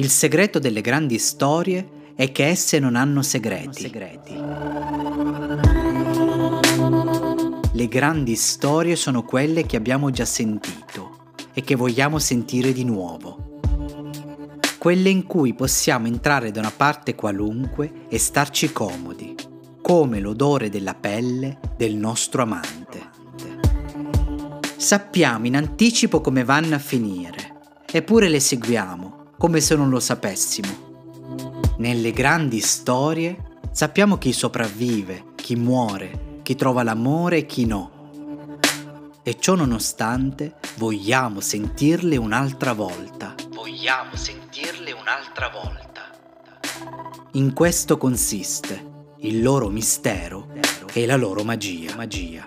Il segreto delle grandi storie è che esse non hanno segreti. Le grandi storie sono quelle che abbiamo già sentito e che vogliamo sentire di nuovo. Quelle in cui possiamo entrare da una parte qualunque e starci comodi, come l'odore della pelle del nostro amante. Sappiamo in anticipo come vanno a finire, eppure le seguiamo come se non lo sapessimo. Nelle grandi storie sappiamo chi sopravvive, chi muore, chi trova l'amore e chi no. E ciò nonostante vogliamo sentirle un'altra volta. Vogliamo sentirle un'altra volta. In questo consiste il loro mistero e la loro magia. magia.